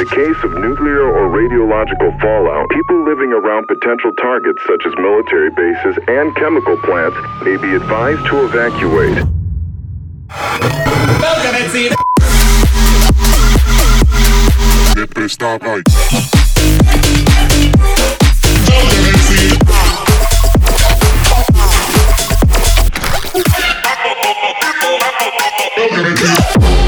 the case of nuclear or radiological fallout, people living around potential targets such as military bases and chemical plants may be advised to evacuate. Yeah.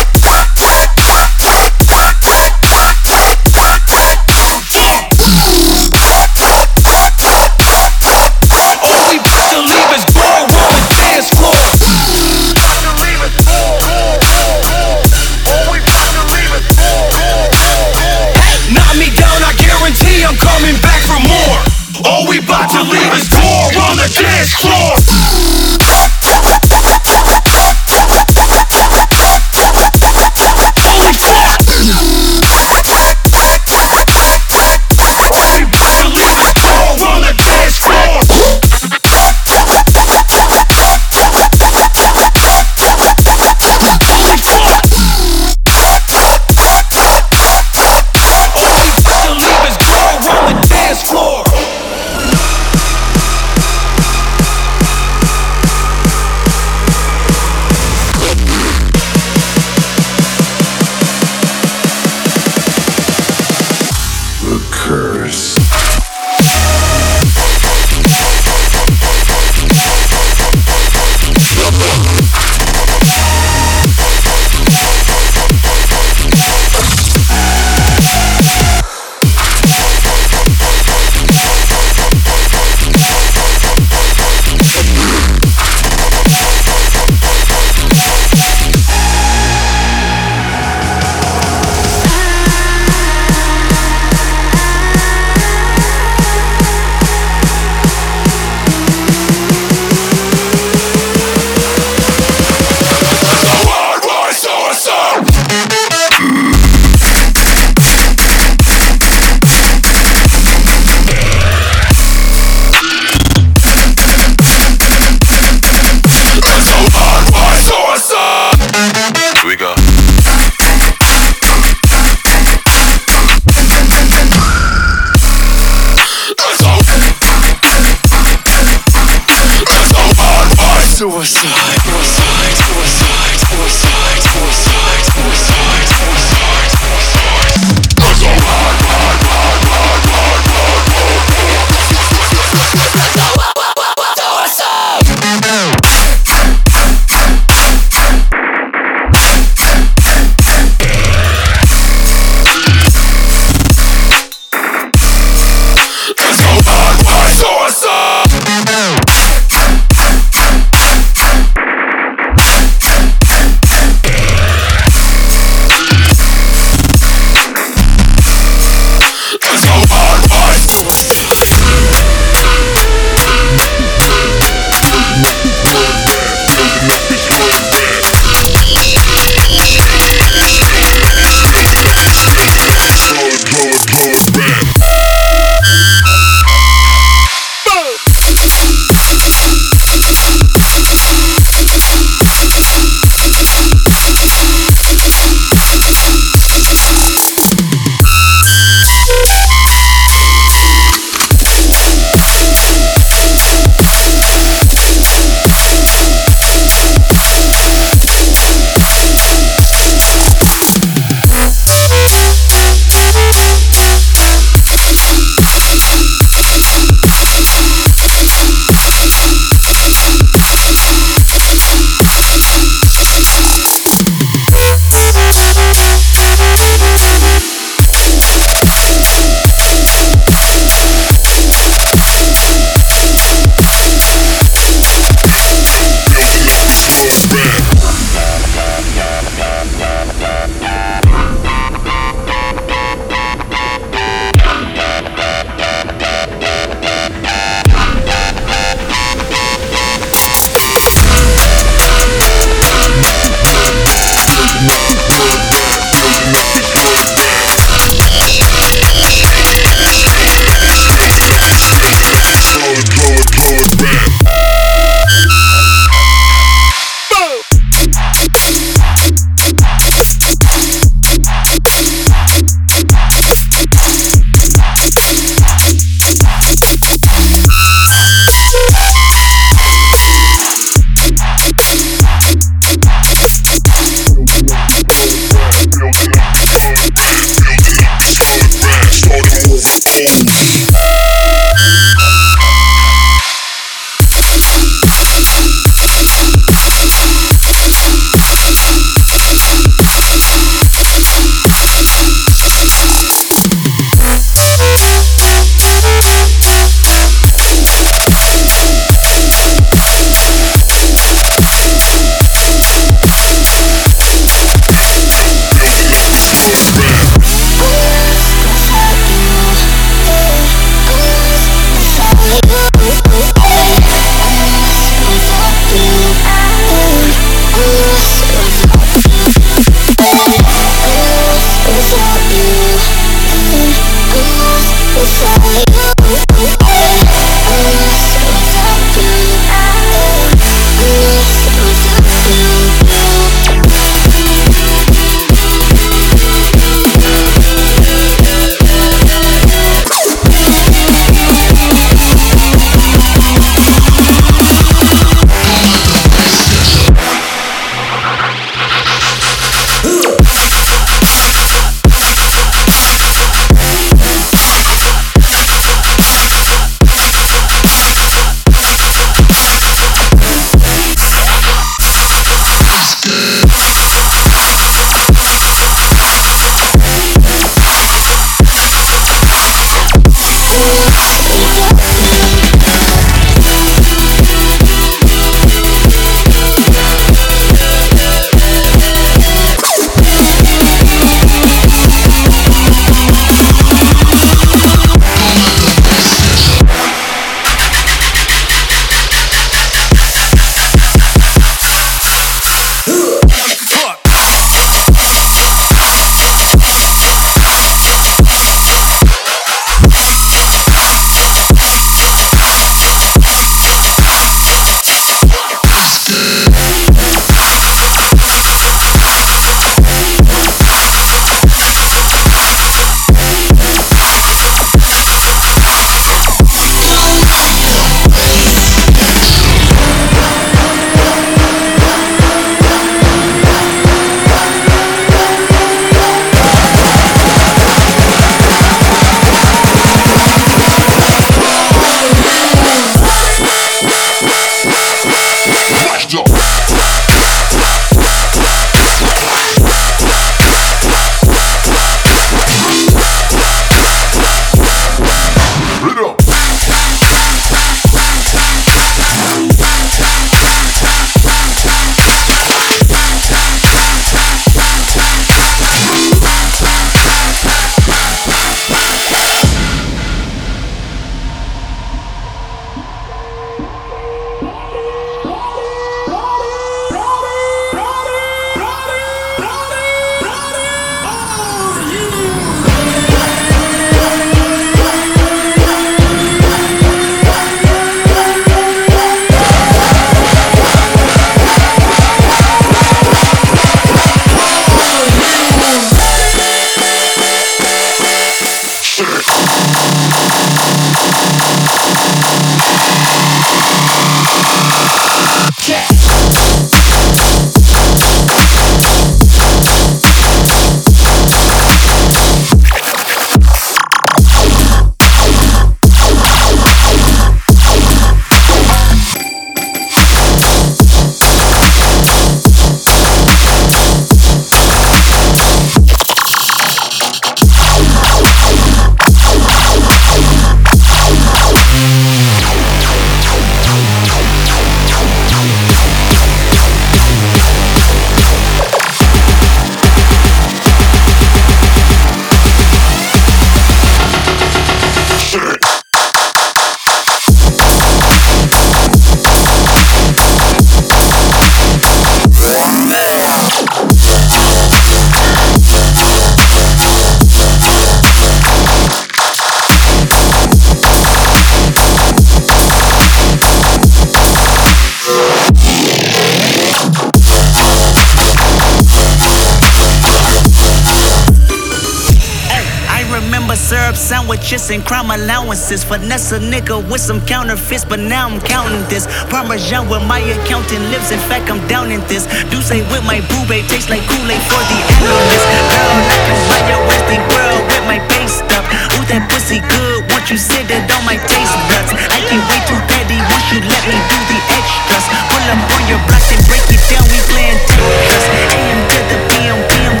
Sandwiches and crime allowances. Finesse a nigga with some counterfeits, but now I'm counting this. Parmesan where my accountant lives. In fact, I'm down in this. Do say with my boo babe tastes like Kool-Aid for the analyst. Girl, I can buy your Westie world with my base stuff. Ooh, that pussy good. Once you sit it on my taste buds. I can way too petty once you let me do the extras. Pull up on your block and break it down. We playing Tetris. AM to the PM, PM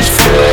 rock Mercedes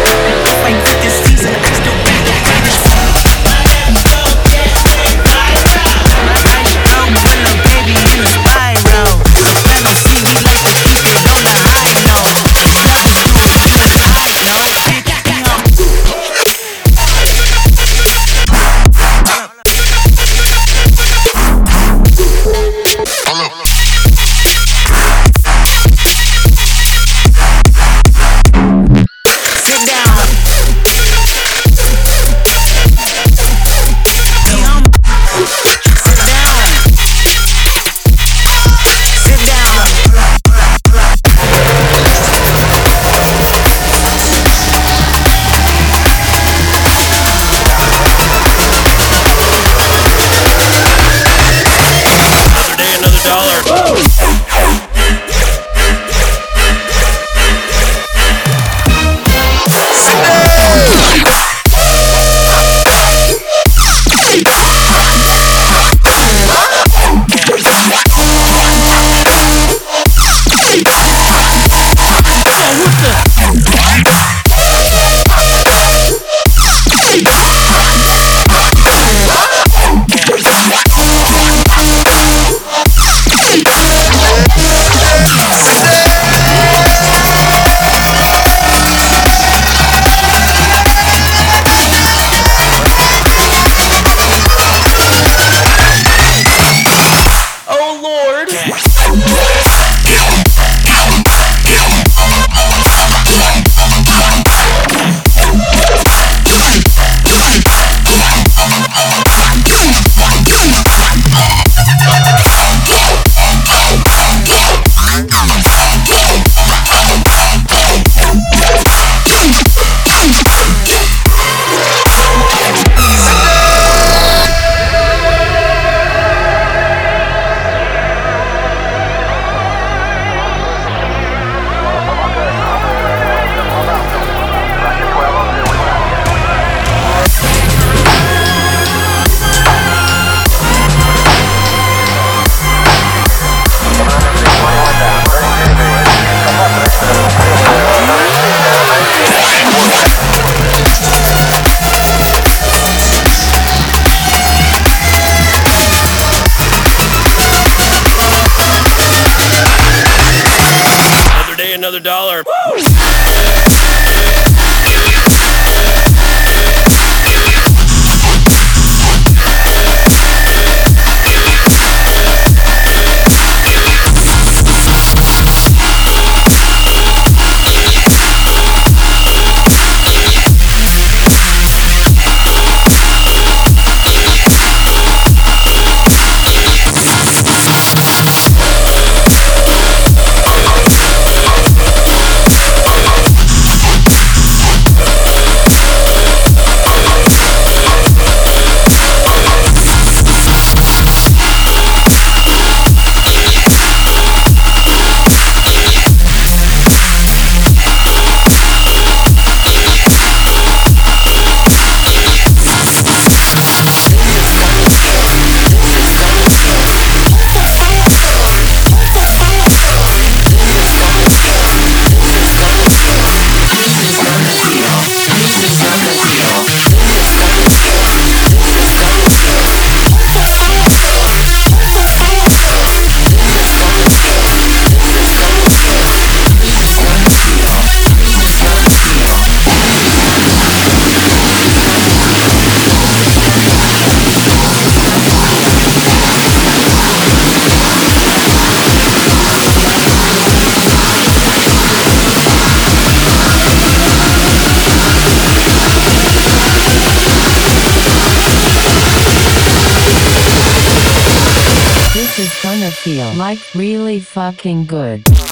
fucking good.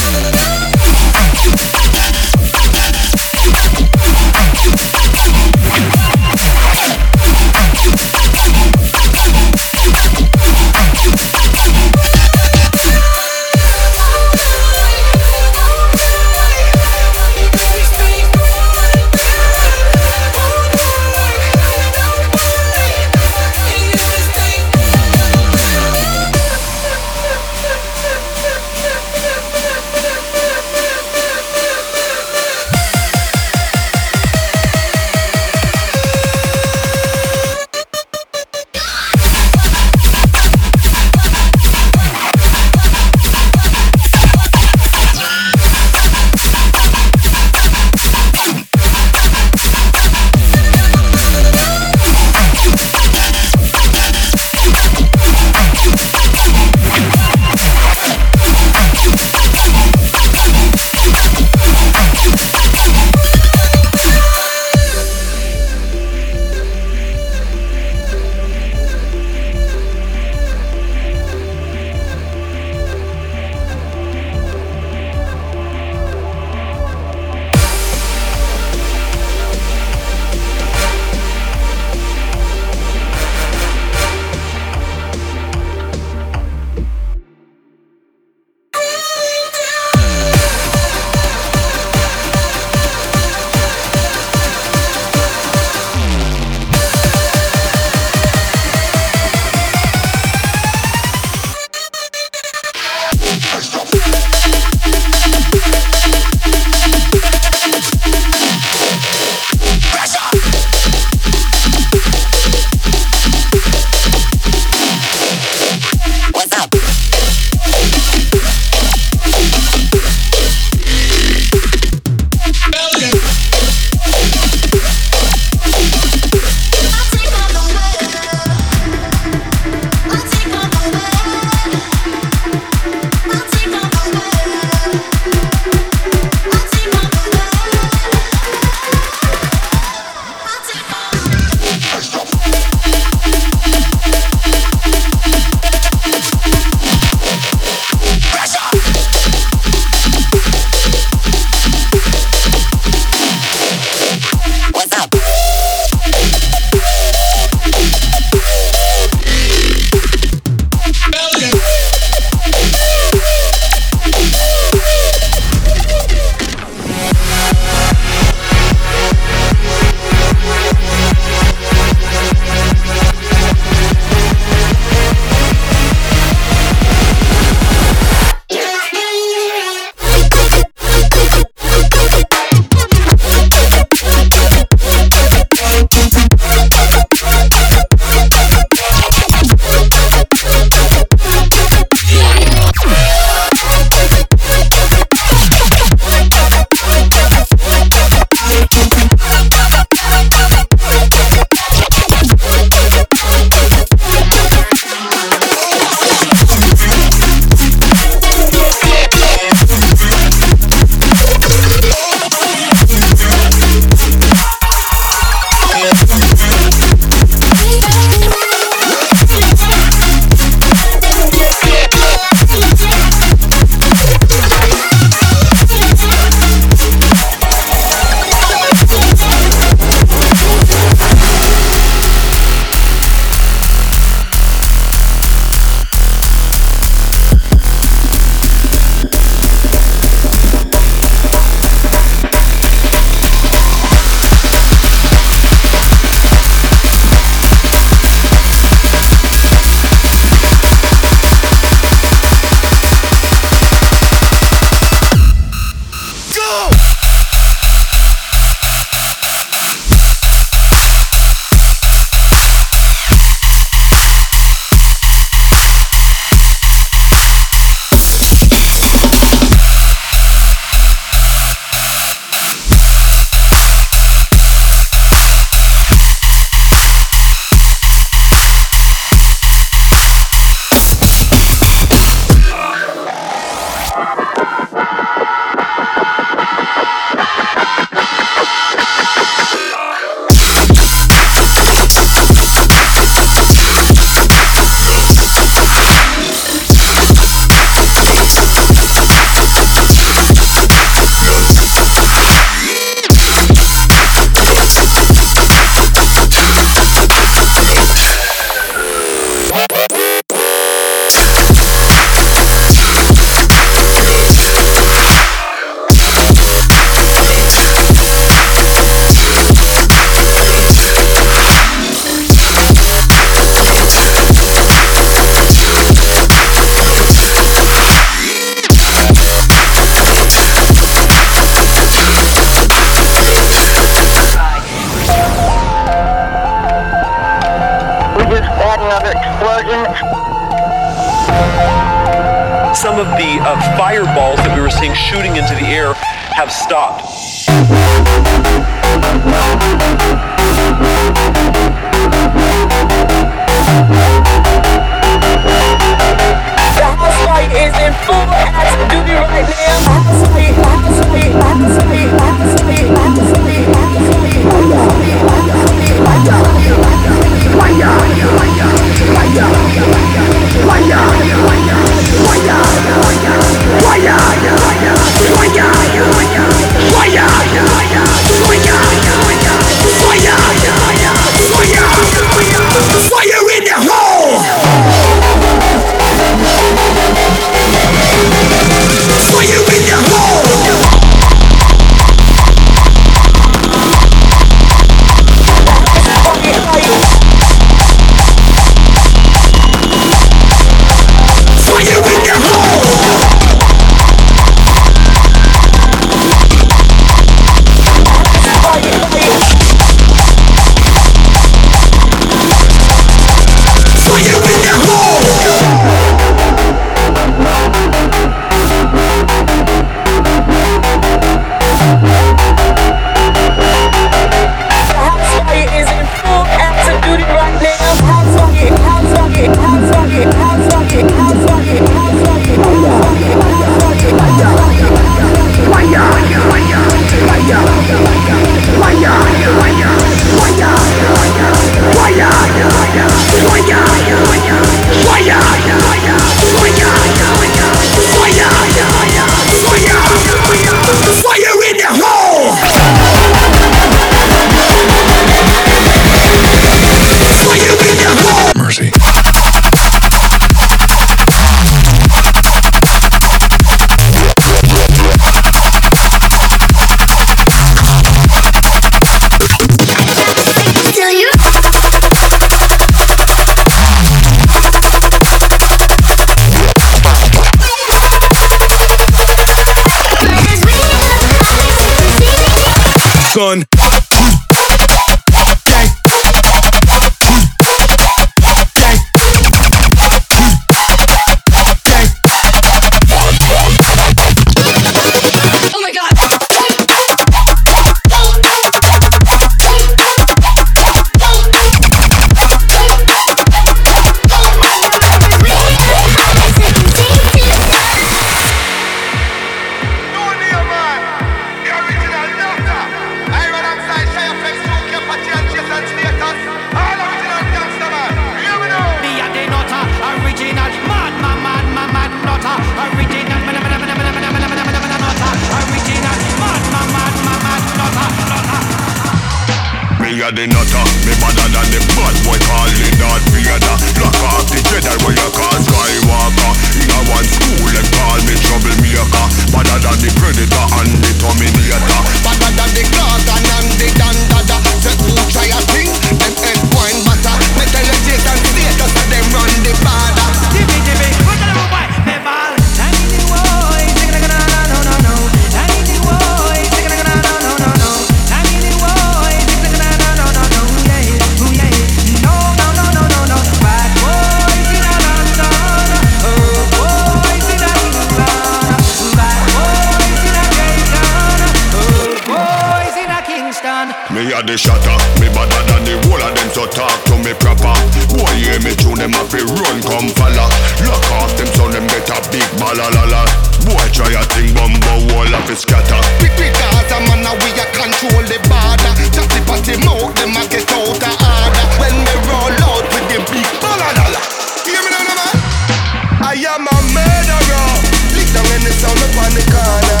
I am a murderer. Lick down in the sound up on the corner.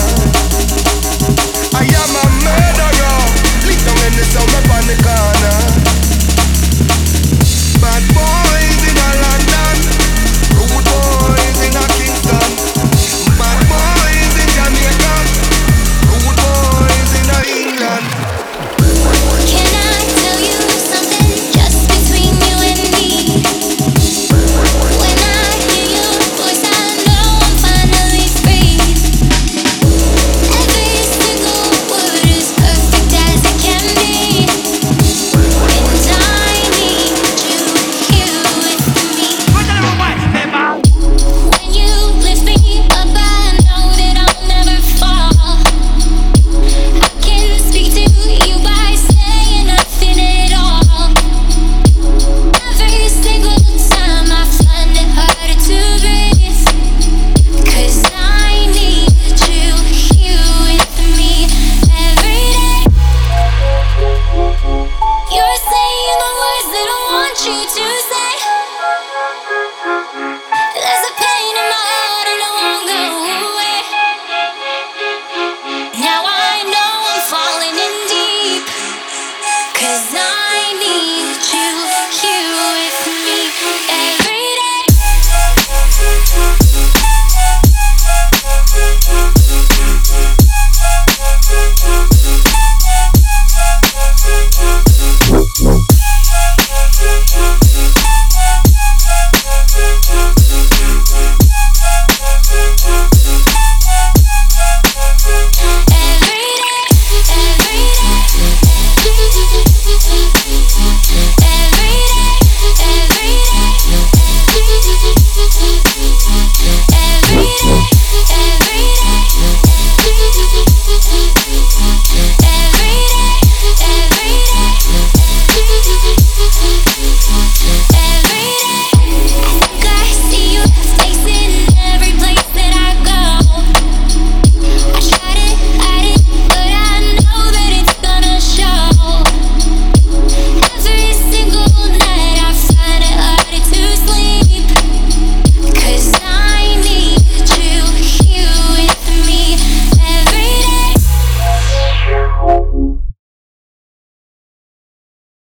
I am a murderer. Lick down in the sound up on the corner. Bad